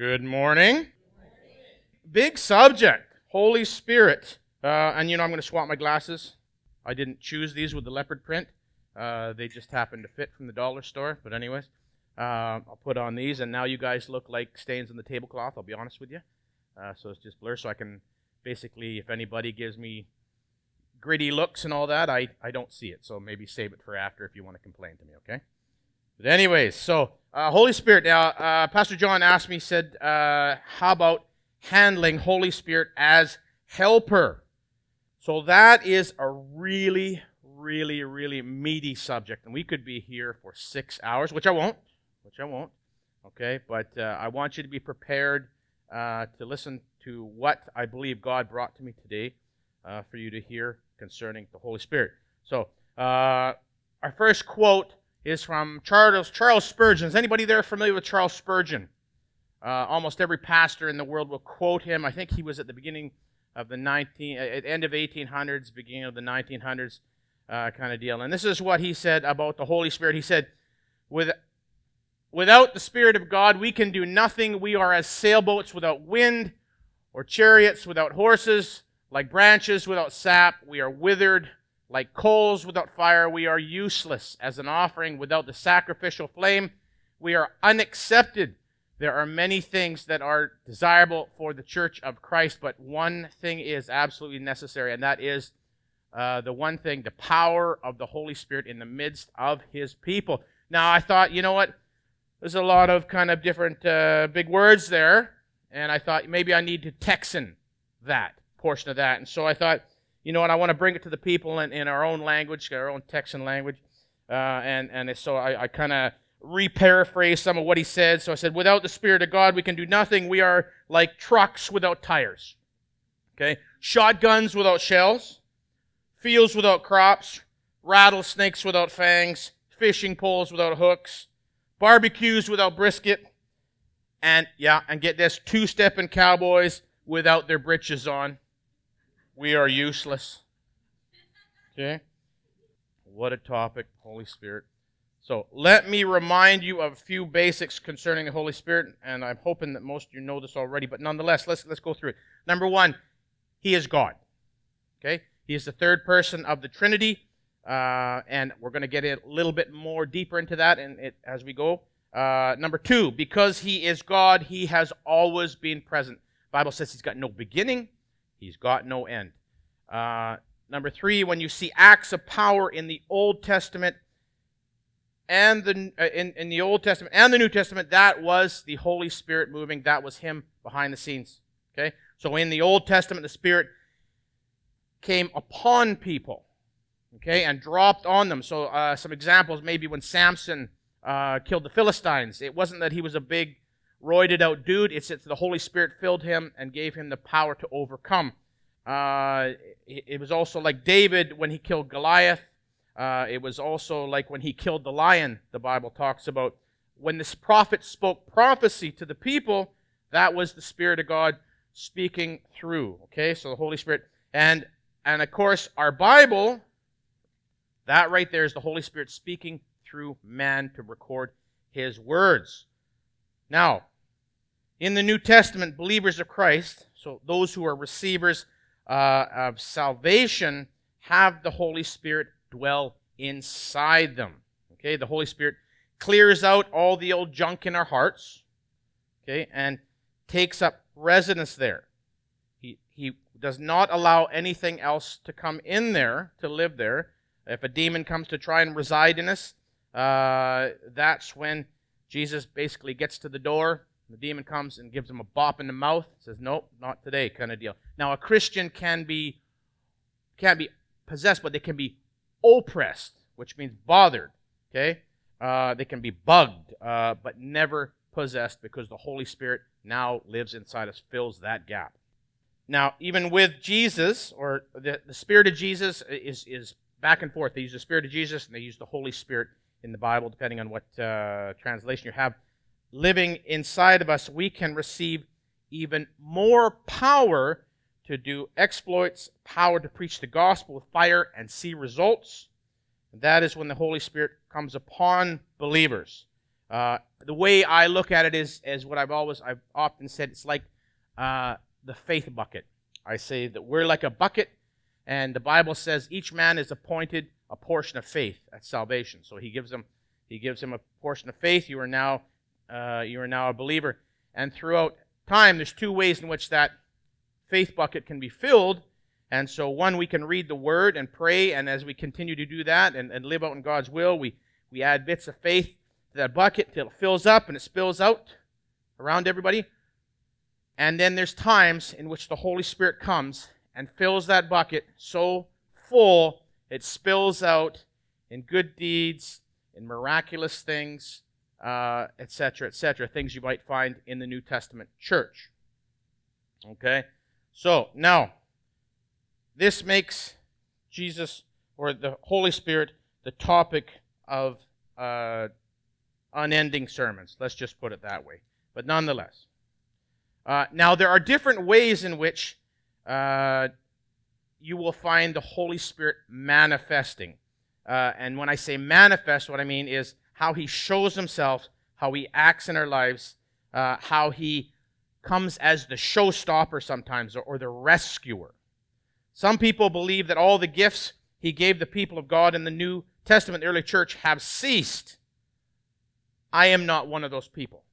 Good morning. Big subject Holy Spirit. Uh, and you know, I'm going to swap my glasses. I didn't choose these with the leopard print, uh, they just happened to fit from the dollar store. But, anyways, uh, I'll put on these, and now you guys look like stains on the tablecloth, I'll be honest with you. Uh, so it's just blur, so I can basically, if anybody gives me gritty looks and all that, I, I don't see it. So maybe save it for after if you want to complain to me, okay? But anyways, so uh, Holy Spirit. Now, uh, Pastor John asked me, said, uh, how about handling Holy Spirit as helper? So that is a really, really, really meaty subject, and we could be here for six hours, which I won't, which I won't. Okay, but uh, I want you to be prepared uh, to listen to what I believe God brought to me today uh, for you to hear concerning the Holy Spirit. So, our first quote is from Charles, Charles Spurgeon. Is anybody there familiar with Charles Spurgeon? Uh, almost every pastor in the world will quote him. I think he was at the beginning of the 19, uh, at end of 1800s, beginning of the 1900s uh, kind of deal. And this is what he said about the Holy Spirit. He said, With, Without the Spirit of God, we can do nothing. We are as sailboats without wind, or chariots without horses, like branches without sap. We are withered like coals without fire, we are useless. As an offering without the sacrificial flame, we are unaccepted. There are many things that are desirable for the church of Christ, but one thing is absolutely necessary, and that is uh, the one thing the power of the Holy Spirit in the midst of his people. Now, I thought, you know what? There's a lot of kind of different uh, big words there, and I thought maybe I need to Texan that portion of that. And so I thought, you know, and I want to bring it to the people in, in our own language, our own Texan language. Uh, and, and so I, I kind of re-paraphrase some of what he said. So I said, without the Spirit of God, we can do nothing. We are like trucks without tires. Okay? Shotguns without shells. Fields without crops. Rattlesnakes without fangs. Fishing poles without hooks. Barbecues without brisket. And, yeah, and get this, two-stepping cowboys without their breeches on. We are useless. Okay? What a topic, Holy Spirit. So let me remind you of a few basics concerning the Holy Spirit, and I'm hoping that most of you know this already, but nonetheless, let's let's go through it. Number one, He is God. Okay? He is the third person of the Trinity, uh, and we're going to get a little bit more deeper into that in it as we go. Uh, number two, because He is God, He has always been present. The Bible says He's got no beginning, He's got no end. Uh, number three, when you see acts of power in the Old Testament and the uh, in, in the Old Testament and the New Testament, that was the Holy Spirit moving. That was Him behind the scenes. Okay, so in the Old Testament, the Spirit came upon people. Okay, and dropped on them. So uh, some examples, maybe when Samson uh, killed the Philistines, it wasn't that he was a big roided out dude. It's that the Holy Spirit filled him and gave him the power to overcome. Uh, it, was also like David when he killed Goliath. Uh, it was also like when he killed the lion, the Bible talks about. When this prophet spoke prophecy to the people, that was the Spirit of God speaking through. Okay, so the Holy Spirit. And, and of course, our Bible, that right there is the Holy Spirit speaking through man to record his words. Now, in the New Testament, believers of Christ, so those who are receivers uh, of salvation, have the Holy Spirit dwell inside them. Okay, the Holy Spirit clears out all the old junk in our hearts, okay, and takes up residence there. He, he does not allow anything else to come in there, to live there. If a demon comes to try and reside in us, uh, that's when Jesus basically gets to the door, the demon comes and gives him a bop in the mouth, says, Nope, not today, kind of deal. Now, a Christian can be can't be possessed, but they can be oppressed, which means bothered. Okay? Uh, they can be bugged, uh, but never possessed because the Holy Spirit now lives inside us, fills that gap. Now, even with Jesus, or the, the Spirit of Jesus is, is back and forth. They use the Spirit of Jesus and they use the Holy Spirit in the Bible, depending on what uh, translation you have living inside of us, we can receive even more power to do exploits, power to preach the gospel with fire and see results. And that is when the Holy Spirit comes upon believers. Uh, the way I look at it is, is what I've always, I've often said, it's like uh, the faith bucket. I say that we're like a bucket, and the Bible says each man is appointed a portion of faith at salvation. So he gives him, he gives him a portion of faith. You are now, uh, you are now a believer. And throughout time, there's two ways in which that faith bucket can be filled. And so, one, we can read the Word and pray, and as we continue to do that and, and live out in God's will, we, we add bits of faith to that bucket until it fills up and it spills out around everybody. And then there's times in which the Holy Spirit comes and fills that bucket so full it spills out in good deeds, in miraculous things, uh, etc., et things you might find in the New Testament church. Okay? So, now, this makes Jesus or the Holy Spirit the topic of uh, unending sermons. Let's just put it that way. But nonetheless. Uh, now, there are different ways in which uh, you will find the Holy Spirit manifesting. Uh, and when I say manifest, what I mean is how he shows himself, how he acts in our lives, uh, how he comes as the showstopper sometimes or, or the rescuer. Some people believe that all the gifts he gave the people of God in the New Testament, the early church, have ceased. I am not one of those people.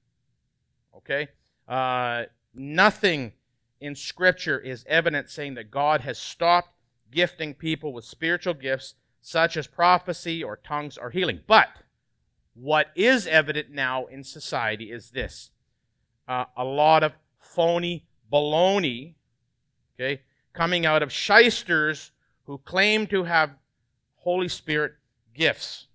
Okay? Uh, nothing in Scripture is evidence saying that God has stopped gifting people with spiritual gifts such as prophecy or tongues or healing. But what is evident now in society is this uh, a lot of phony baloney, okay, coming out of shysters who claim to have Holy Spirit gifts.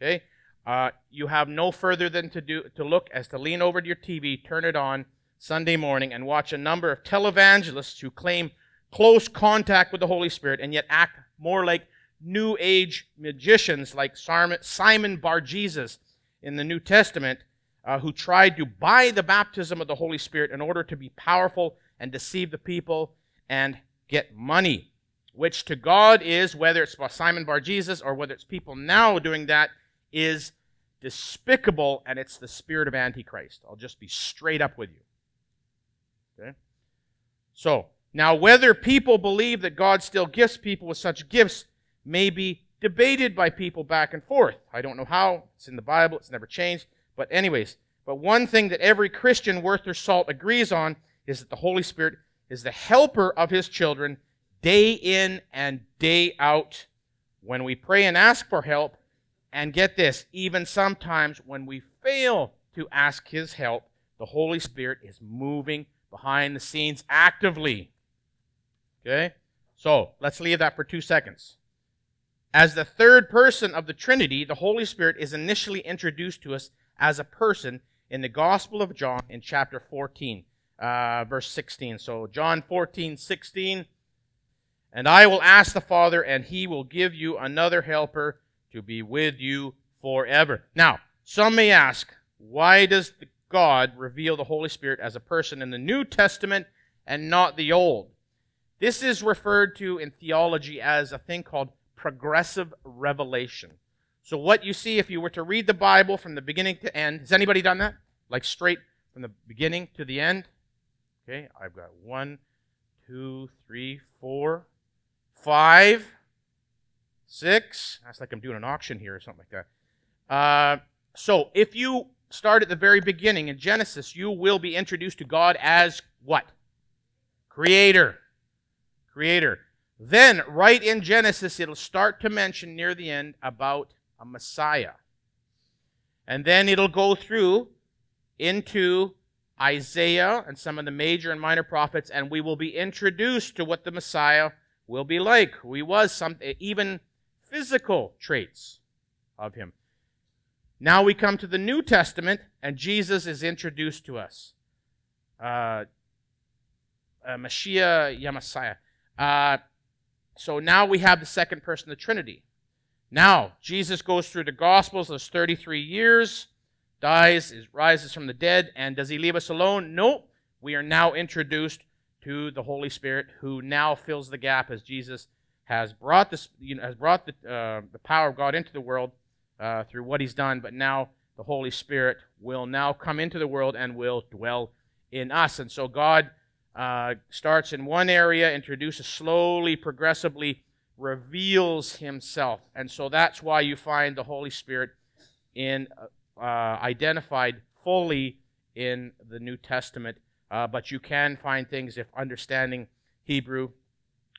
Okay? Uh, you have no further than to do to look as to lean over to your TV, turn it on Sunday morning, and watch a number of televangelists who claim close contact with the Holy Spirit and yet act more like New Age magicians like Simon Bar Jesus in the New Testament, uh, who tried to buy the baptism of the Holy Spirit in order to be powerful and deceive the people and get money, which to God is, whether it's Simon Bar Jesus or whether it's people now doing that, is despicable and it's the spirit of Antichrist. I'll just be straight up with you. Okay? So, now whether people believe that God still gifts people with such gifts may be debated by people back and forth. I don't know how. It's in the Bible, it's never changed. But, anyways, but one thing that every Christian worth their salt agrees on is that the Holy Spirit is the helper of his children day in and day out. When we pray and ask for help, and get this, even sometimes when we fail to ask his help, the Holy Spirit is moving behind the scenes actively. Okay? So, let's leave that for two seconds. As the third person of the Trinity, the Holy Spirit is initially introduced to us as a person in the Gospel of John in chapter 14, uh, verse 16. So, John 14, 16. And I will ask the Father, and he will give you another helper to be with you forever. Now, some may ask, why does God reveal the Holy Spirit as a person in the New Testament and not the Old? This is referred to in theology as a thing called progressive revelation. So, what you see if you were to read the Bible from the beginning to end, has anybody done that? Like straight from the beginning to the end? Okay, I've got one, two, three, four, five, six. That's like I'm doing an auction here or something like that. Uh, so, if you start at the very beginning in Genesis, you will be introduced to God as what? Creator. Creator. Then, right in Genesis, it'll start to mention near the end about a Messiah. And then it'll go through into Isaiah and some of the major and minor prophets, and we will be introduced to what the Messiah will be like, who was, some, even physical traits of him. Now we come to the New Testament, and Jesus is introduced to us. Uh, uh, Mashiach, Messiah. Uh, so now we have the second person of the Trinity. Now, Jesus goes through the Gospels, those 33 years, dies, rises from the dead, and does he leave us alone? No. We are now introduced to the Holy Spirit, who now fills the gap as Jesus has brought this, you know, has brought the, uh, the power of God into the world uh, through what he's done. But now the Holy Spirit will now come into the world and will dwell in us. And so God uh, starts in one area, introduces slowly, progressively, reveals himself. And so that's why you find the Holy Spirit in uh, identified fully in the New Testament. Uh, but you can find things if understanding Hebrew,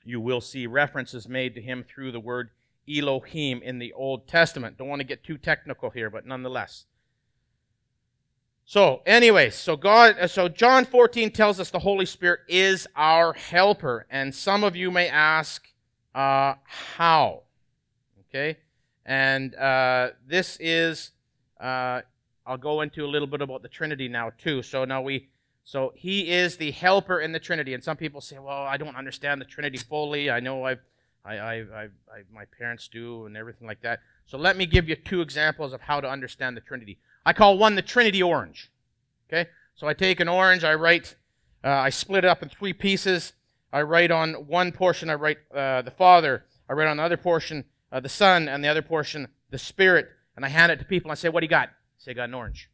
you will see references made to him through the word Elohim in the Old Testament. Don't want to get too technical here, but nonetheless. So, anyways, so God, uh, so John 14 tells us the Holy Spirit is our helper, and some of you may ask, uh, how? Okay, and uh, this is, uh, I'll go into a little bit about the Trinity now too. So now we, so He is the helper in the Trinity, and some people say, well, I don't understand the Trinity fully. I know I've, I, I, I, I my parents do, and everything like that. So let me give you two examples of how to understand the Trinity. I call one the Trinity orange. Okay? So I take an orange, I write, uh, I split it up in three pieces. I write on one portion, I write uh, the Father. I write on the other portion, uh, the Son, and the other portion, the Spirit. And I hand it to people. And I say, What do you got? I say, I got an orange.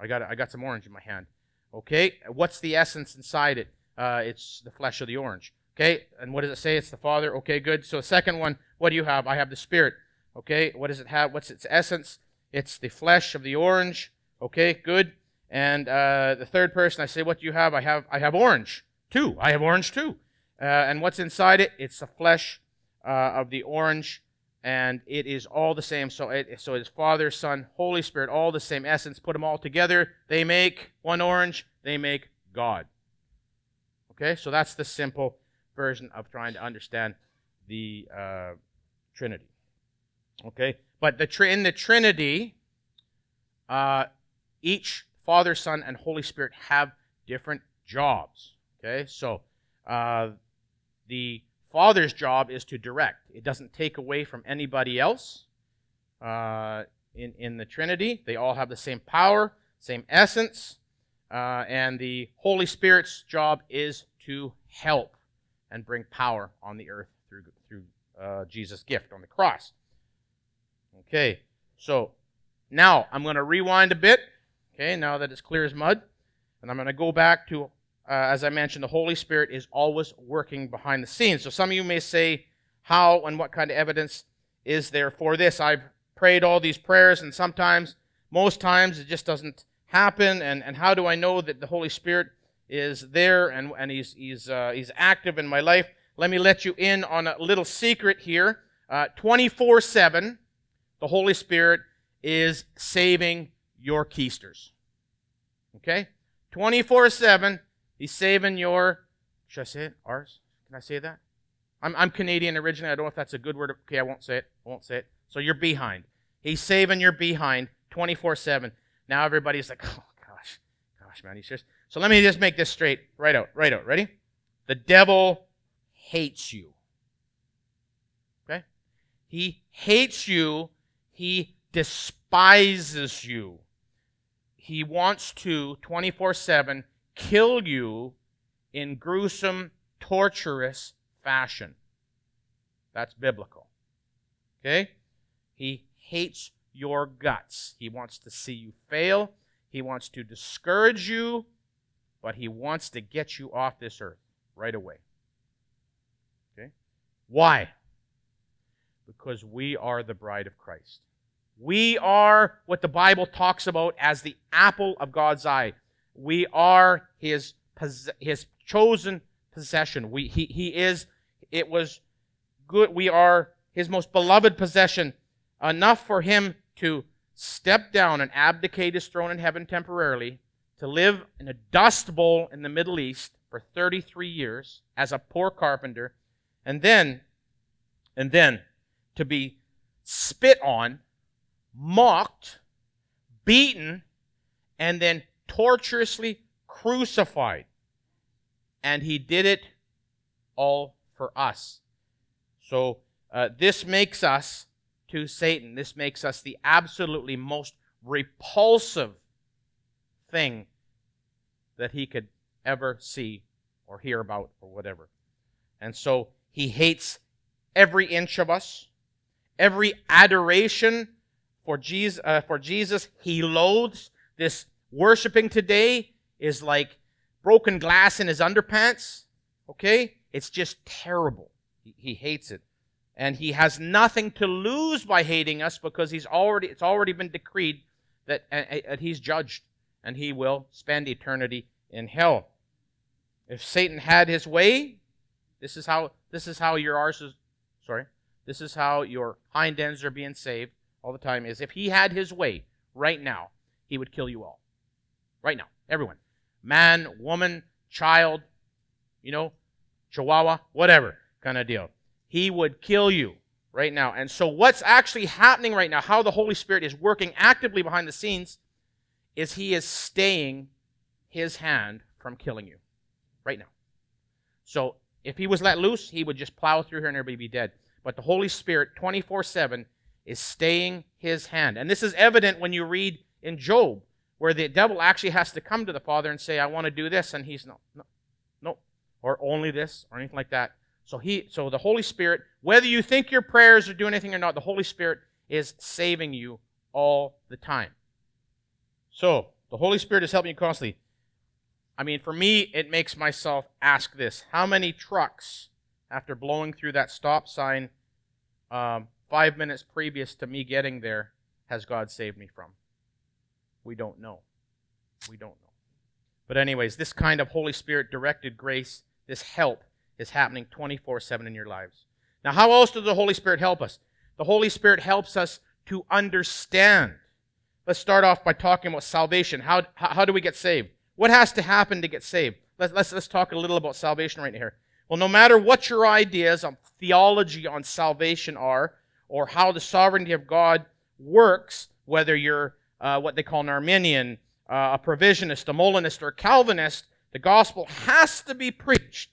I got, I got some orange in my hand. Okay? What's the essence inside it? Uh, it's the flesh of the orange. Okay? And what does it say? It's the Father. Okay, good. So, second one, what do you have? I have the Spirit. Okay? What does it have? What's its essence? It's the flesh of the orange. Okay, good. And uh, the third person, I say, "What do you have?" I have, I have orange too. I have orange too. Uh, and what's inside it? It's the flesh uh, of the orange, and it is all the same. So, it, so it's Father, Son, Holy Spirit, all the same essence. Put them all together, they make one orange. They make God. Okay, so that's the simple version of trying to understand the uh, Trinity. Okay, but the in the Trinity, uh, each Father, Son, and Holy Spirit have different jobs. Okay, so uh, the Father's job is to direct. It doesn't take away from anybody else. Uh, in in the Trinity, they all have the same power, same essence, uh, and the Holy Spirit's job is to help and bring power on the earth through through uh, Jesus' gift on the cross. Okay, so now I'm going to rewind a bit, okay, now that it's clear as mud, and I'm going to go back to, uh, as I mentioned, the Holy Spirit is always working behind the scenes. So some of you may say, how and what kind of evidence is there for this? I've prayed all these prayers, and sometimes, most times, it just doesn't happen. And, and how do I know that the Holy Spirit is there and, and he's, he's, uh, he's active in my life? Let me let you in on a little secret here. Uh, 24 7 the Holy Spirit is saving your keisters. Okay? 24 7, He's saving your, should I say it? Ours? Can I say that? I'm, I'm Canadian originally. I don't know if that's a good word. Okay, I won't say it. I won't say it. So you're behind. He's saving your behind 24 7. Now everybody's like, oh, gosh, gosh, man, he's just. So let me just make this straight. Right out, right out. Ready? The devil hates you. Okay? He hates you he despises you. He wants to, 24 7, kill you in gruesome, torturous fashion. That's biblical. Okay? He hates your guts. He wants to see you fail. He wants to discourage you, but he wants to get you off this earth right away. Okay? Why? Because we are the bride of Christ. We are what the Bible talks about as the apple of God's eye. We are his, his chosen possession. We, he, he is, it was good. We are his most beloved possession, enough for him to step down and abdicate his throne in heaven temporarily, to live in a dust bowl in the Middle East for 33 years as a poor carpenter, and then, and then to be spit on mocked, beaten, and then torturously crucified. And he did it all for us. So uh, this makes us to Satan, this makes us the absolutely most repulsive thing that he could ever see or hear about or whatever. And so he hates every inch of us, every adoration for Jesus, uh, for Jesus, he loathes this worshiping today is like broken glass in his underpants. Okay? It's just terrible. He, he hates it. And he has nothing to lose by hating us because he's already it's already been decreed that, uh, uh, he's judged and he will spend eternity in hell. If Satan had his way, this is how this is how your sorry. This is how your hind ends are being saved all the time is if he had his way right now, he would kill you all. Right now. Everyone. Man, woman, child, you know, chihuahua, whatever kind of deal. He would kill you right now. And so, what's actually happening right now, how the Holy Spirit is working actively behind the scenes, is He is staying His hand from killing you right now. So, if He was let loose, He would just plow through here and everybody be dead. But the Holy Spirit, 24 7, is staying His hand. And this is evident when you read in Job, where the devil actually has to come to the Father and say, I want to do this. And He's no, no, no, or only this, or anything like that. So he so the Holy Spirit, whether you think your prayers are doing anything or not, the Holy Spirit is saving you all the time. So, the Holy Spirit is helping you constantly. I mean, for me, it makes myself ask this How many trucks, after blowing through that stop sign um, five minutes previous to me getting there, has God saved me from? We don't know. We don't know. But, anyways, this kind of Holy Spirit directed grace, this help, is happening 24 7 in your lives. Now, how else does the Holy Spirit help us? The Holy Spirit helps us to understand. Let's start off by talking about salvation. How, how do we get saved? What has to happen to get saved? Let's, let's, let's talk a little about salvation right here. Well, no matter what your ideas on theology on salvation are, or how the sovereignty of God works, whether you're uh, what they call an Arminian, uh, a provisionist, a Molinist, or a Calvinist, the gospel has to be preached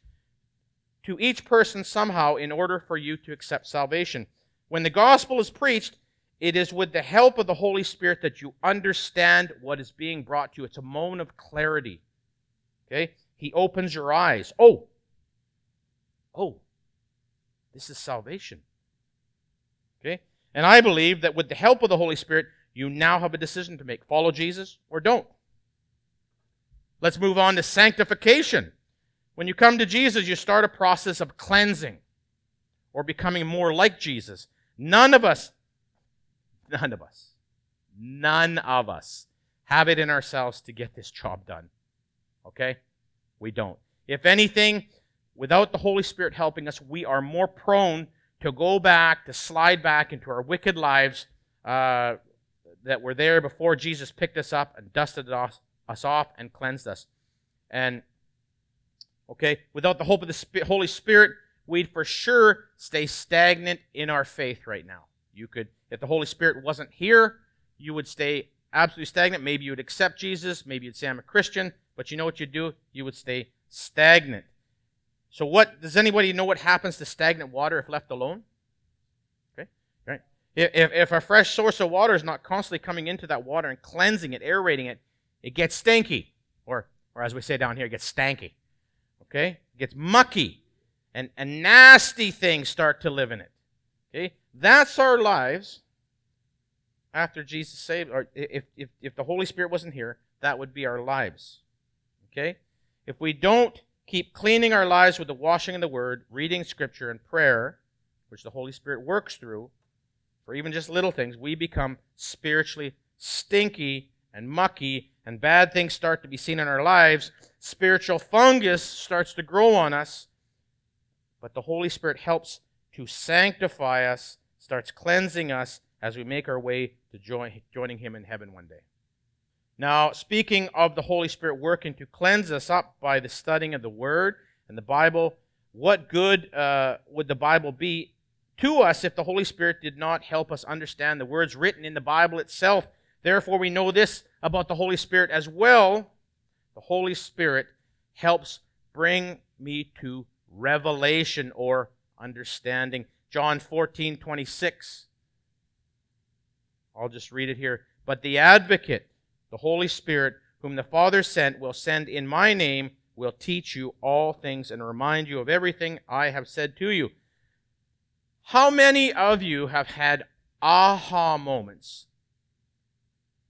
to each person somehow in order for you to accept salvation. When the gospel is preached, it is with the help of the Holy Spirit that you understand what is being brought to you. It's a moment of clarity. Okay? He opens your eyes. Oh, oh, this is salvation. Okay? And I believe that with the help of the Holy Spirit, you now have a decision to make follow Jesus or don't. Let's move on to sanctification. When you come to Jesus, you start a process of cleansing or becoming more like Jesus. None of us, none of us, none of us have it in ourselves to get this job done. Okay? We don't. If anything, without the Holy Spirit helping us, we are more prone to go back, to slide back into our wicked lives uh, that were there before Jesus picked us up and dusted us off and cleansed us. And Okay? Without the hope of the Holy Spirit, we'd for sure stay stagnant in our faith right now. You could, if the Holy Spirit wasn't here, you would stay absolutely stagnant. Maybe you would accept Jesus. Maybe you'd say, I'm a Christian. But you know what you'd do? You would stay stagnant. So, what does anybody know what happens to stagnant water if left alone? Okay? Right? If, if a fresh source of water is not constantly coming into that water and cleansing it, aerating it, it gets stinky. Or, or as we say down here, it gets stanky. Okay? It gets mucky. And, and nasty things start to live in it. Okay? That's our lives after Jesus saved, or if, if, if the Holy Spirit wasn't here, that would be our lives. Okay? If we don't keep cleaning our lives with the washing of the Word, reading Scripture, and prayer, which the Holy Spirit works through, for even just little things, we become spiritually stinky and mucky, and bad things start to be seen in our lives, spiritual fungus starts to grow on us. But the Holy Spirit helps to sanctify us, starts cleansing us as we make our way to join, joining Him in heaven one day. Now, speaking of the Holy Spirit working to cleanse us up by the studying of the Word and the Bible, what good uh, would the Bible be to us if the Holy Spirit did not help us understand the words written in the Bible itself? Therefore, we know this about the Holy Spirit as well the Holy Spirit helps bring me to revelation or understanding. John 14, 26. I'll just read it here. But the advocate, the Holy Spirit, whom the Father sent, will send in my name, will teach you all things and remind you of everything I have said to you. How many of you have had aha moments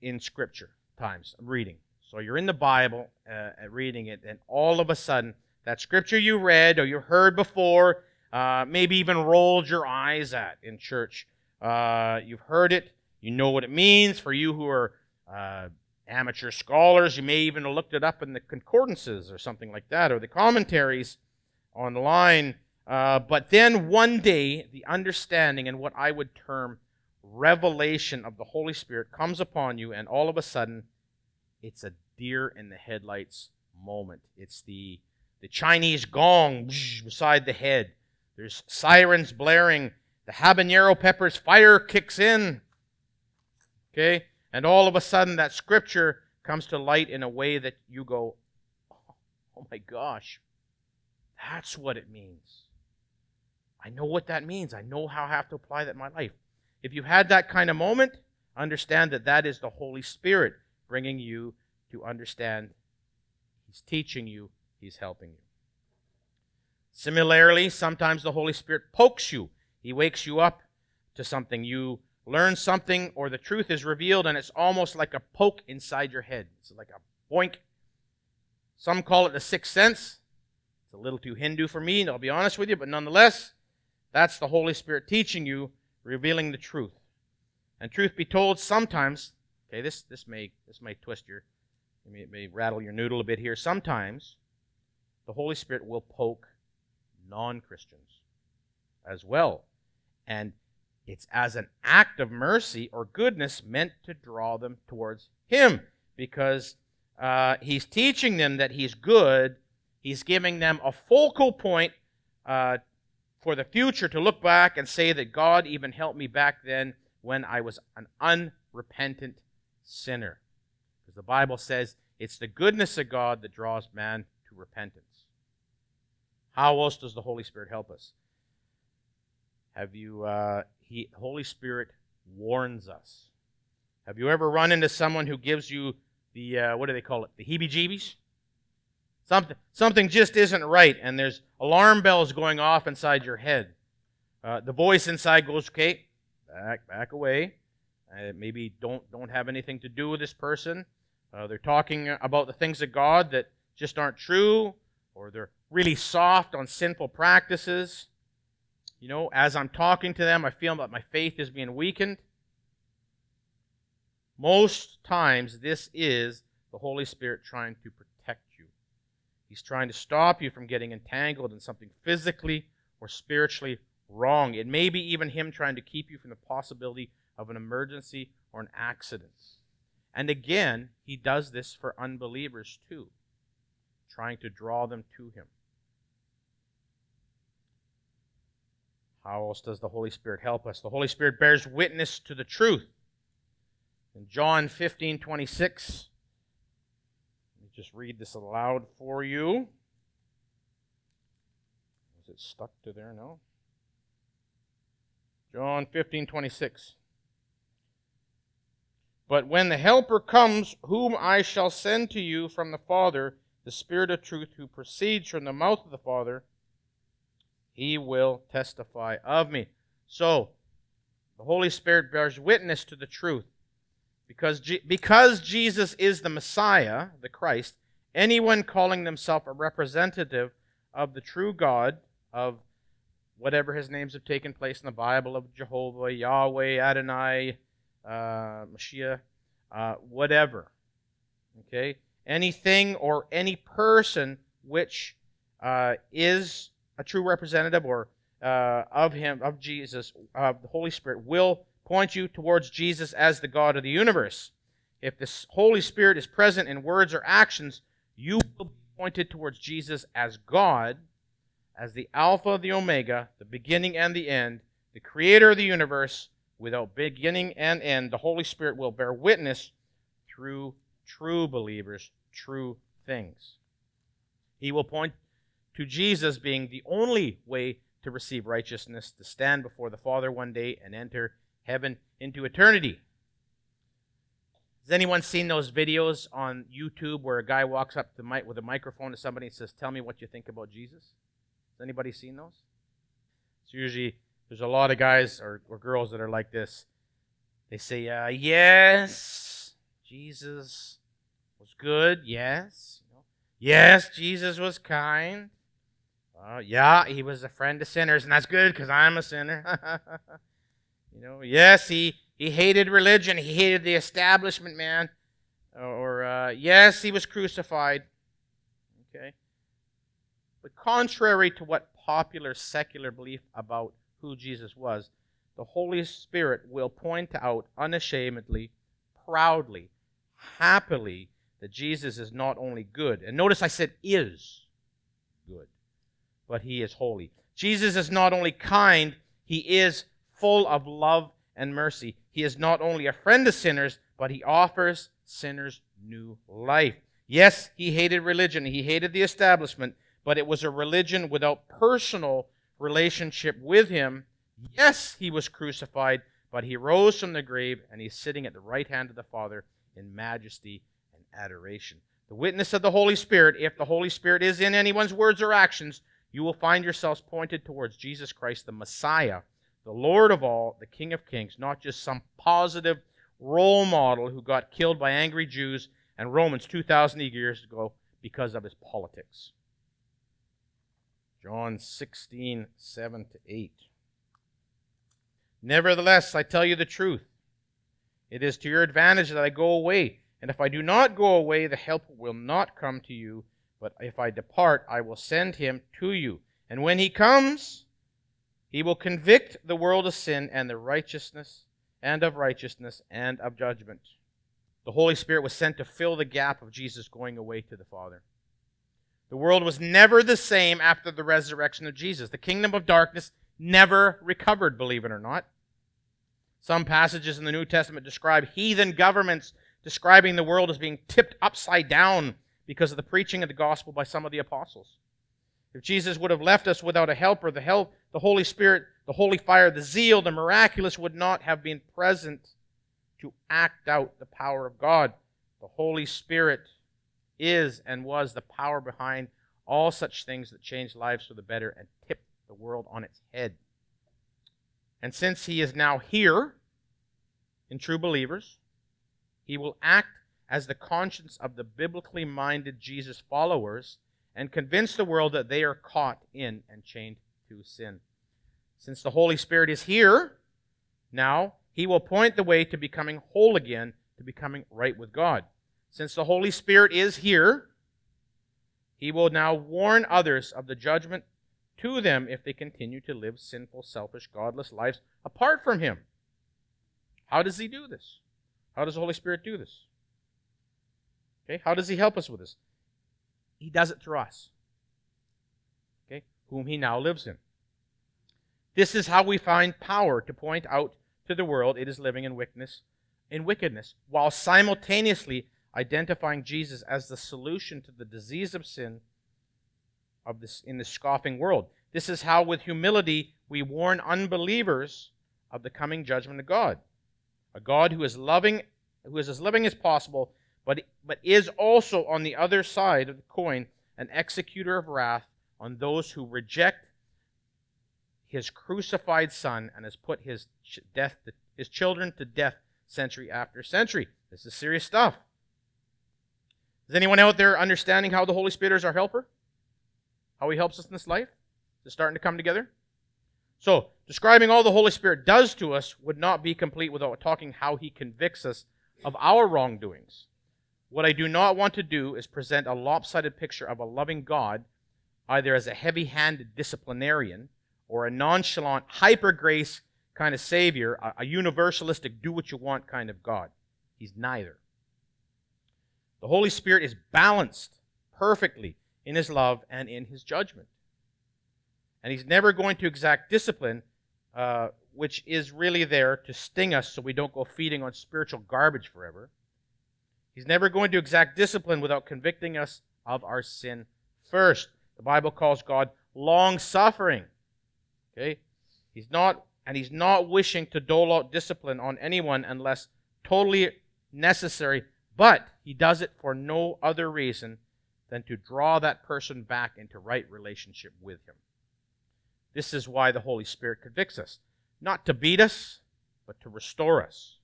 in Scripture times, reading. So you're in the Bible, uh, reading it, and all of a sudden, that Scripture you read or you heard before, uh, maybe even rolled your eyes at in church. Uh, you've heard it, you know what it means. For you who are uh, amateur scholars, you may even have looked it up in the concordances or something like that, or the commentaries online. Uh, but then one day, the understanding and what I would term revelation of the Holy Spirit comes upon you, and all of a sudden, it's a deer in the headlights moment. It's the the Chinese gong beside the head. There's sirens blaring. The habanero peppers fire kicks in. Okay? And all of a sudden, that scripture comes to light in a way that you go, oh my gosh, that's what it means. I know what that means. I know how I have to apply that in my life. If you had that kind of moment, understand that that is the Holy Spirit bringing you to understand. He's teaching you, He's helping you. Similarly, sometimes the Holy Spirit pokes you. He wakes you up to something. You learn something, or the truth is revealed, and it's almost like a poke inside your head. It's like a boink. Some call it the sixth sense. It's a little too Hindu for me, and I'll be honest with you, but nonetheless, that's the Holy Spirit teaching you, revealing the truth. And truth be told, sometimes, okay, this, this may this may twist your, may, may rattle your noodle a bit here. Sometimes the Holy Spirit will poke non-Christians as well. And it's as an act of mercy or goodness meant to draw them towards Him because uh, He's teaching them that He's good. He's giving them a focal point uh, for the future to look back and say that God even helped me back then when I was an unrepentant sinner. Because the Bible says it's the goodness of God that draws man to repentance. How else does the Holy Spirit help us? Have you, uh, he, Holy Spirit warns us. Have you ever run into someone who gives you the, uh, what do they call it, the heebie jeebies? Something, something just isn't right, and there's alarm bells going off inside your head. Uh, the voice inside goes, okay, back, back away. Uh, maybe don't, don't have anything to do with this person. Uh, they're talking about the things of God that just aren't true, or they're really soft on sinful practices. You know, as I'm talking to them, I feel that my faith is being weakened. Most times, this is the Holy Spirit trying to protect you. He's trying to stop you from getting entangled in something physically or spiritually wrong. It may be even Him trying to keep you from the possibility of an emergency or an accident. And again, He does this for unbelievers too, trying to draw them to Him. How else does the Holy Spirit help us? The Holy Spirit bears witness to the truth. In John 15 26, let me just read this aloud for you. Is it stuck to there? No. John 15 26. But when the Helper comes, whom I shall send to you from the Father, the Spirit of truth who proceeds from the mouth of the Father, he will testify of me. So, the Holy Spirit bears witness to the truth. Because, because Jesus is the Messiah, the Christ, anyone calling themselves a representative of the true God, of whatever his names have taken place in the Bible, of Jehovah, Yahweh, Adonai, uh, Mashiach, uh, whatever. Okay? Anything or any person which uh, is a true representative or uh, of him, of Jesus, of the Holy Spirit, will point you towards Jesus as the God of the universe. If the Holy Spirit is present in words or actions, you will be pointed towards Jesus as God, as the Alpha, the Omega, the beginning and the end, the creator of the universe, without beginning and end. The Holy Spirit will bear witness through true believers, true things. He will point to Jesus being the only way to receive righteousness, to stand before the Father one day and enter heaven into eternity. Has anyone seen those videos on YouTube where a guy walks up to mic- with a microphone to somebody and says, Tell me what you think about Jesus? Has anybody seen those? It's usually, there's a lot of guys or, or girls that are like this. They say, uh, Yes, Jesus was good, yes. Yes, Jesus was kind. Uh, yeah, he was a friend to sinners, and that's good because I'm a sinner. you know, yes, he, he hated religion. He hated the establishment, man. Or, uh, yes, he was crucified. Okay? But contrary to what popular secular belief about who Jesus was, the Holy Spirit will point out unashamedly, proudly, happily that Jesus is not only good, and notice I said is but he is holy. Jesus is not only kind, he is full of love and mercy. He is not only a friend to sinners, but he offers sinners new life. Yes, he hated religion, he hated the establishment, but it was a religion without personal relationship with him. Yes, he was crucified, but he rose from the grave and he's sitting at the right hand of the Father in majesty and adoration. The witness of the Holy Spirit, if the Holy Spirit is in anyone's words or actions, you will find yourselves pointed towards Jesus Christ, the Messiah, the Lord of all, the King of kings, not just some positive role model who got killed by angry Jews and Romans 2,000 years ago because of his politics. John 16, 7 to 8. Nevertheless, I tell you the truth. It is to your advantage that I go away. And if I do not go away, the Helper will not come to you. But if I depart, I will send him to you. And when he comes, he will convict the world of sin and the righteousness and of righteousness and of judgment. The Holy Spirit was sent to fill the gap of Jesus going away to the Father. The world was never the same after the resurrection of Jesus. The kingdom of darkness never recovered, believe it or not. Some passages in the New Testament describe heathen governments describing the world as being tipped upside down because of the preaching of the gospel by some of the apostles. If Jesus would have left us without a helper, the help, the Holy Spirit, the holy fire, the zeal, the miraculous would not have been present to act out the power of God. The Holy Spirit is and was the power behind all such things that change lives for the better and tip the world on its head. And since he is now here in true believers, he will act as the conscience of the biblically minded Jesus followers and convince the world that they are caught in and chained to sin. Since the Holy Spirit is here now, he will point the way to becoming whole again, to becoming right with God. Since the Holy Spirit is here, he will now warn others of the judgment to them if they continue to live sinful, selfish, godless lives apart from him. How does he do this? How does the Holy Spirit do this? Okay, how does he help us with this? He does it through us. Okay, whom he now lives in. This is how we find power to point out to the world it is living in wickedness, in wickedness, while simultaneously identifying Jesus as the solution to the disease of sin of this in the scoffing world. This is how with humility we warn unbelievers of the coming judgment of God. A God who is loving who is as loving as possible, but, but is also on the other side of the coin an executor of wrath on those who reject his crucified son and has put his death his children to death century after century. This is serious stuff. Is anyone out there understanding how the Holy Spirit is our helper? How he helps us in this life? Is starting to come together? So, describing all the Holy Spirit does to us would not be complete without talking how he convicts us of our wrongdoings. What I do not want to do is present a lopsided picture of a loving God, either as a heavy handed disciplinarian or a nonchalant, hyper grace kind of Savior, a, a universalistic, do what you want kind of God. He's neither. The Holy Spirit is balanced perfectly in His love and in His judgment. And He's never going to exact discipline, uh, which is really there to sting us so we don't go feeding on spiritual garbage forever. He's never going to exact discipline without convicting us of our sin first. The Bible calls God long suffering. Okay? He's not, and he's not wishing to dole out discipline on anyone unless totally necessary, but he does it for no other reason than to draw that person back into right relationship with him. This is why the Holy Spirit convicts us. Not to beat us, but to restore us.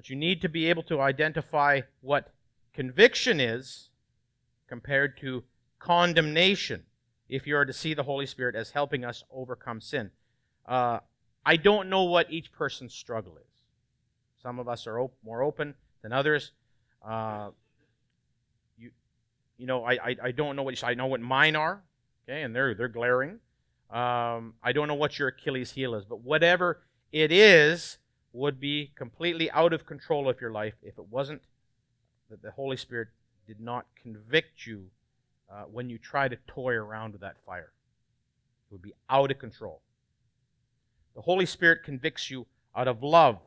But you need to be able to identify what conviction is compared to condemnation if you are to see the Holy Spirit as helping us overcome sin. Uh, I don't know what each person's struggle is. Some of us are op- more open than others. Uh, you, you know, I, I, I don't know what I know what mine are. Okay, and they're they're glaring. Um, I don't know what your Achilles heel is, but whatever it is would be completely out of control of your life if it wasn't that the Holy Spirit did not convict you uh, when you try to toy around with that fire. It would be out of control. The Holy Spirit convicts you out of love,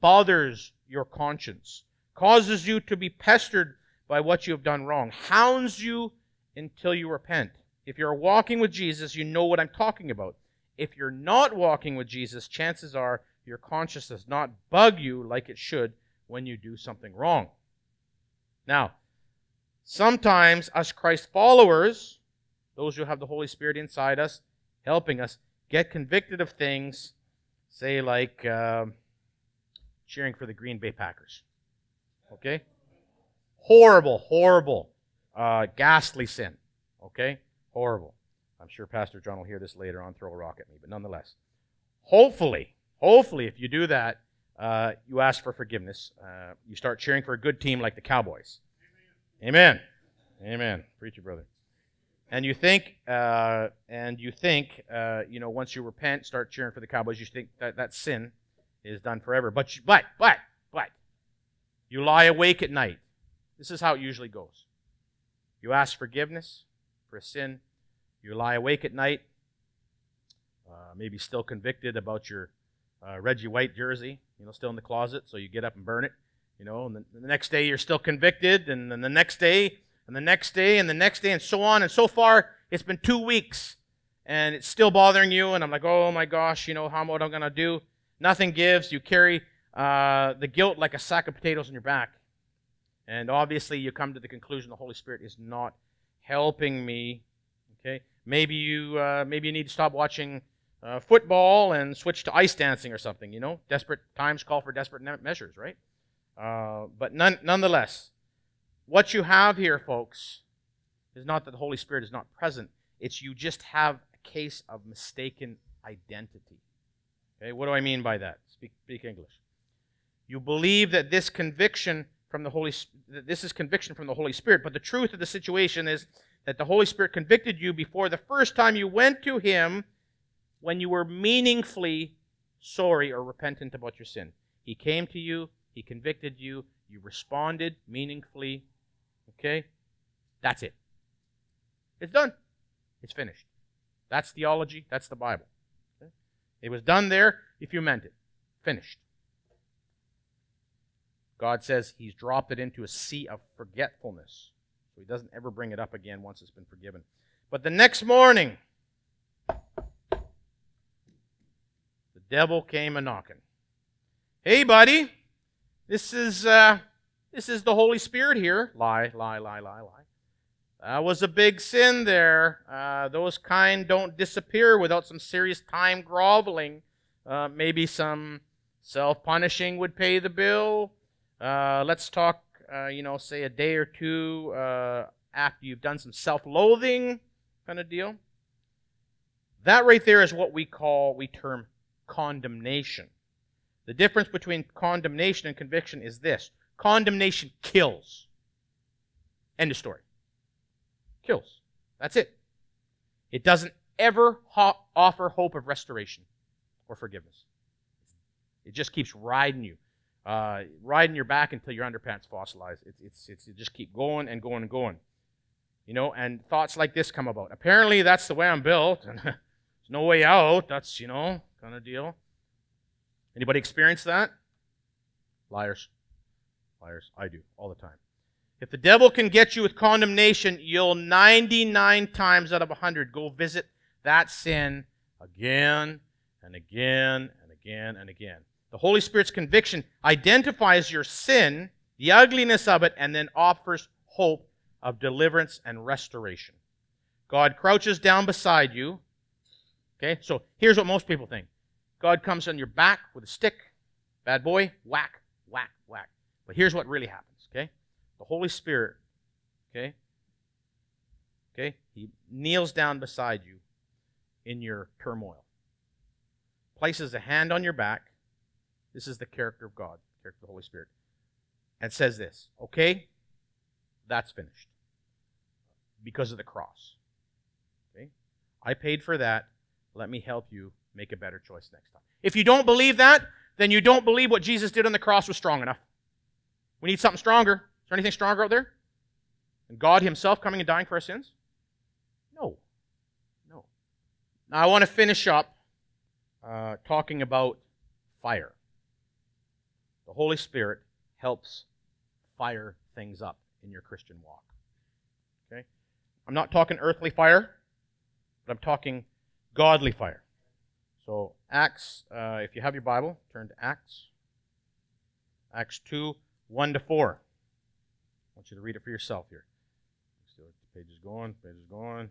bothers your conscience, causes you to be pestered by what you have done wrong, hounds you until you repent. If you're walking with Jesus, you know what I'm talking about. If you're not walking with Jesus, chances are your conscience does not bug you like it should when you do something wrong. Now, sometimes us Christ followers, those who have the Holy Spirit inside us, helping us, get convicted of things, say like uh, cheering for the Green Bay Packers. Okay? Horrible, horrible, uh, ghastly sin. Okay? Horrible. I'm sure Pastor John will hear this later on, throw a rock at me, but nonetheless. Hopefully, hopefully, if you do that, uh, you ask for forgiveness. Uh, you start cheering for a good team like the Cowboys. Amen. Amen. Amen. Preach brother. And you think, uh, and you think, uh, you know, once you repent, start cheering for the Cowboys, you think that that sin is done forever. But, you, but, but, but, you lie awake at night. This is how it usually goes. You ask forgiveness for a sin. You lie awake at night, uh, maybe still convicted about your uh, Reggie White jersey, you know, still in the closet, so you get up and burn it, you know, and the, the next day you're still convicted, and then the next day, and the next day, and the next day, and so on. And so far, it's been two weeks, and it's still bothering you, and I'm like, oh my gosh, you know, how what I'm going to do? Nothing gives. You carry uh, the guilt like a sack of potatoes on your back. And obviously, you come to the conclusion the Holy Spirit is not helping me. Okay, maybe you uh, maybe you need to stop watching uh, football and switch to ice dancing or something. You know, desperate times call for desperate measures, right? Uh, but none, nonetheless, what you have here, folks, is not that the Holy Spirit is not present. It's you just have a case of mistaken identity. Okay, what do I mean by that? Speak, speak English. You believe that this conviction from the Holy that this is conviction from the Holy Spirit, but the truth of the situation is that the Holy Spirit convicted you before the first time you went to Him when you were meaningfully sorry or repentant about your sin. He came to you, He convicted you, you responded meaningfully. Okay? That's it. It's done. It's finished. That's theology, that's the Bible. Okay? It was done there if you meant it. Finished. God says He's dropped it into a sea of forgetfulness. So He doesn't ever bring it up again once it's been forgiven. But the next morning, devil came a knocking. Hey, buddy, this is uh, this is the Holy Spirit here. Lie, lie, lie, lie, lie. That was a big sin there. Uh, those kind don't disappear without some serious time groveling. Uh, maybe some self-punishing would pay the bill. Uh, let's talk, uh, you know, say a day or two uh, after you've done some self-loathing kind of deal. That right there is what we call, we term condemnation. The difference between condemnation and conviction is this condemnation kills. End of story. Kills. That's it. It doesn't ever ho- offer hope of restoration or forgiveness. It just keeps riding you, uh, riding your back until your underpants fossilize. It's, it's, it's, it just keep going and going and going. You know, and thoughts like this come about. Apparently, that's the way I'm built, there's no way out. That's, you know, kind of deal. Anybody experience that? Liars. Liars. I do all the time. If the devil can get you with condemnation, you'll 99 times out of 100 go visit that sin again and again and again and again. The Holy Spirit's conviction identifies your sin, the ugliness of it, and then offers hope of deliverance and restoration. God crouches down beside you. Okay, so here's what most people think God comes on your back with a stick. Bad boy, whack, whack, whack. But here's what really happens, okay? The Holy Spirit, okay? Okay? He kneels down beside you in your turmoil. Places a hand on your back. This is the character of God, character of the Holy Spirit. And says this, okay? That's finished. Because of the cross. Okay? I paid for that. Let me help you make a better choice next time. If you don't believe that, then you don't believe what Jesus did on the cross was strong enough. We need something stronger. Is there anything stronger out there? And God Himself coming and dying for our sins? No. No. Now, I want to finish up uh, talking about fire. The Holy Spirit helps fire things up in your Christian walk. Okay? I'm not talking earthly fire, but I'm talking godly fire. So, Acts, uh, if you have your Bible, turn to Acts. Acts 2, 1 to 4. I want you to read it for yourself here. The page is going, page is going.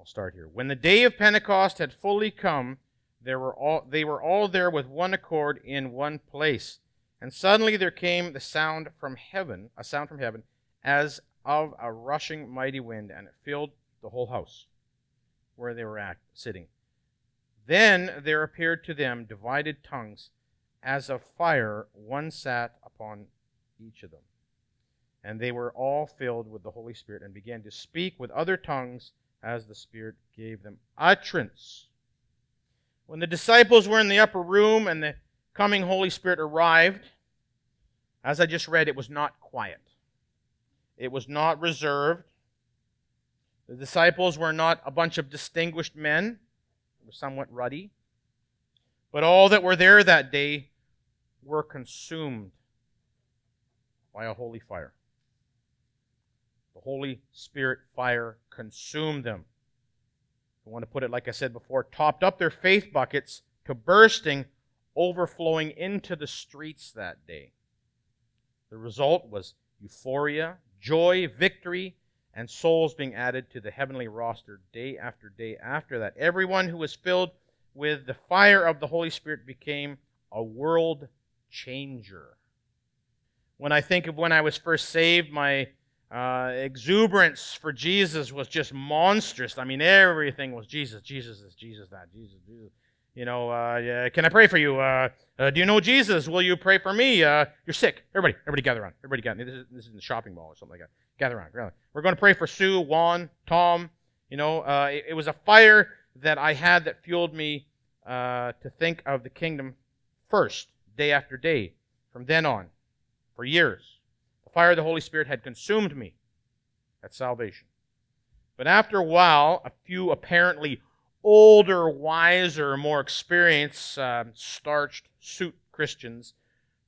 I'll start here. When the day of Pentecost had fully come, there were all, they were all there with one accord in one place. And suddenly there came the sound from heaven, a sound from heaven, as of a rushing mighty wind, and it filled the whole house where they were at, sitting. Then there appeared to them divided tongues as of fire, one sat upon each of them. And they were all filled with the Holy Spirit and began to speak with other tongues as the Spirit gave them utterance. When the disciples were in the upper room and the coming Holy Spirit arrived, as I just read, it was not quiet. It was not reserved. The disciples were not a bunch of distinguished men, they were somewhat ruddy. But all that were there that day were consumed by a holy fire. The Holy Spirit fire consumed them. I want to put it like I said before, topped up their faith buckets to bursting, overflowing into the streets that day. The result was euphoria, joy, victory, and souls being added to the heavenly roster day after day after that. Everyone who was filled with the fire of the Holy Spirit became a world changer. When I think of when I was first saved, my uh, exuberance for Jesus was just monstrous. I mean, everything was Jesus, Jesus is Jesus, that, Jesus, Jesus. You know, uh, yeah, can I pray for you? Uh, uh, do you know Jesus? Will you pray for me? Uh, you're sick. Everybody, everybody gather around. Everybody gather. This is, this is in the shopping mall or something like that. Gather around. Gather We're going to pray for Sue, Juan, Tom. You know, uh, it, it, was a fire that I had that fueled me uh, to think of the kingdom first, day after day from then on, for years. The fire of the Holy Spirit had consumed me at salvation. But after a while, a few apparently older, wiser, more experienced, uh, starched suit Christians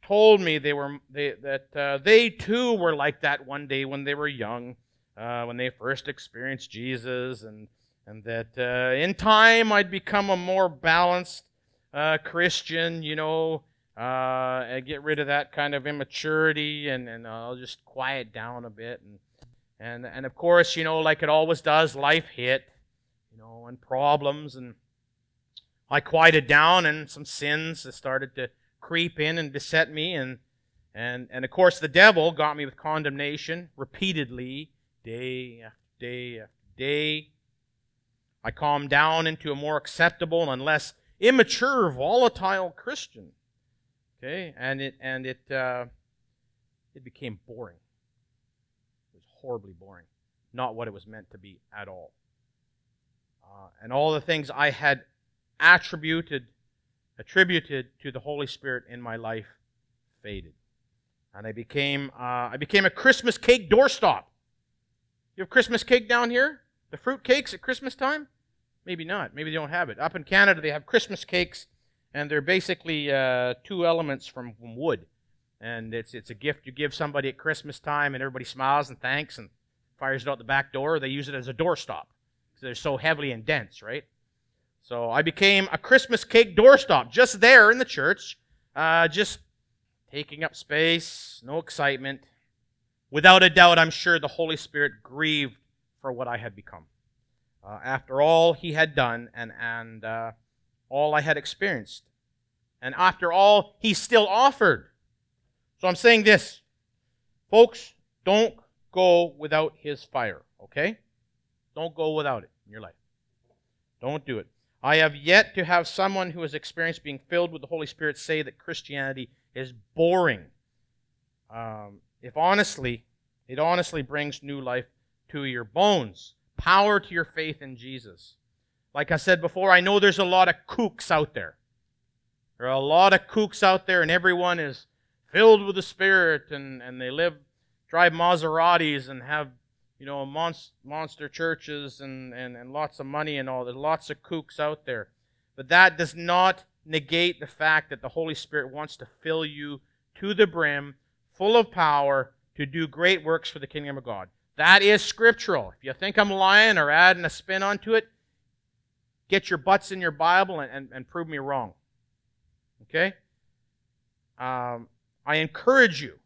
told me they were they, that uh, they too were like that one day when they were young, uh, when they first experienced Jesus, and and that uh, in time I'd become a more balanced uh, Christian, you know, uh, and get rid of that kind of immaturity and, and I'll just quiet down a bit. And, and, and of course, you know, like it always does, life hit, you know, and problems. And I quieted down and some sins started to creep in and beset me. And, and, and of course, the devil got me with condemnation repeatedly, day after day after day. I calmed down into a more acceptable and less immature, volatile Christian. Okay, and it and it uh, it became boring. It was horribly boring, not what it was meant to be at all. Uh, and all the things I had attributed attributed to the Holy Spirit in my life faded, and I became uh, I became a Christmas cake doorstop. You have Christmas cake down here? The fruit cakes at Christmas time? Maybe not. Maybe they don't have it. Up in Canada, they have Christmas cakes and they're basically uh, two elements from, from wood. And it's it's a gift you give somebody at Christmas time, and everybody smiles and thanks and fires it out the back door. They use it as a doorstop they're so heavily and dense, right? So I became a Christmas cake doorstop just there in the church, uh, just taking up space, no excitement. Without a doubt, I'm sure the Holy Spirit grieved for what I had become. Uh, after all he had done and and uh, all I had experienced. And after all, he still offered. So I'm saying this. Folks, don't go without his fire, okay? Don't go without it in your life. Don't do it. I have yet to have someone who has experienced being filled with the Holy Spirit say that Christianity is boring. Um, if honestly, it honestly brings new life to your bones, power to your faith in Jesus. Like I said before, I know there's a lot of kooks out there. There are a lot of kooks out there, and everyone is filled with the Spirit, and, and they live, drive Maseratis, and have, you know, monst- monster churches and, and, and lots of money and all. There's lots of kooks out there. But that does not negate the fact that the Holy Spirit wants to fill you to the brim, full of power, to do great works for the kingdom of God. That is scriptural. If you think I'm lying or adding a spin onto it, get your butts in your Bible and, and, and prove me wrong. Okay? Um, I encourage you.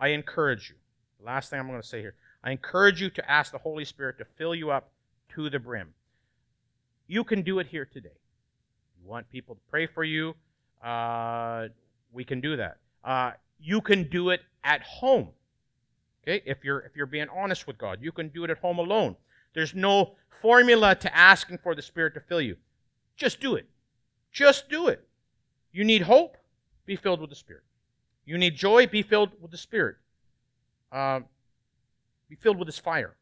I encourage you. Last thing I'm going to say here. I encourage you to ask the Holy Spirit to fill you up to the brim. You can do it here today. You want people to pray for you, uh, we can do that. Uh, you can do it at home. Okay? If you're if you're being honest with God, you can do it at home alone. There's no formula to asking for the Spirit to fill you. Just do it. Just do it. You need hope? Be filled with the Spirit. You need joy? Be filled with the Spirit. Uh, be filled with His fire.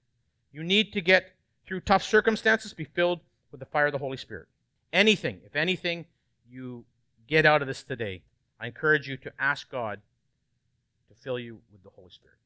You need to get through tough circumstances? Be filled with the fire of the Holy Spirit. Anything, if anything, you get out of this today, I encourage you to ask God to fill you with the Holy Spirit.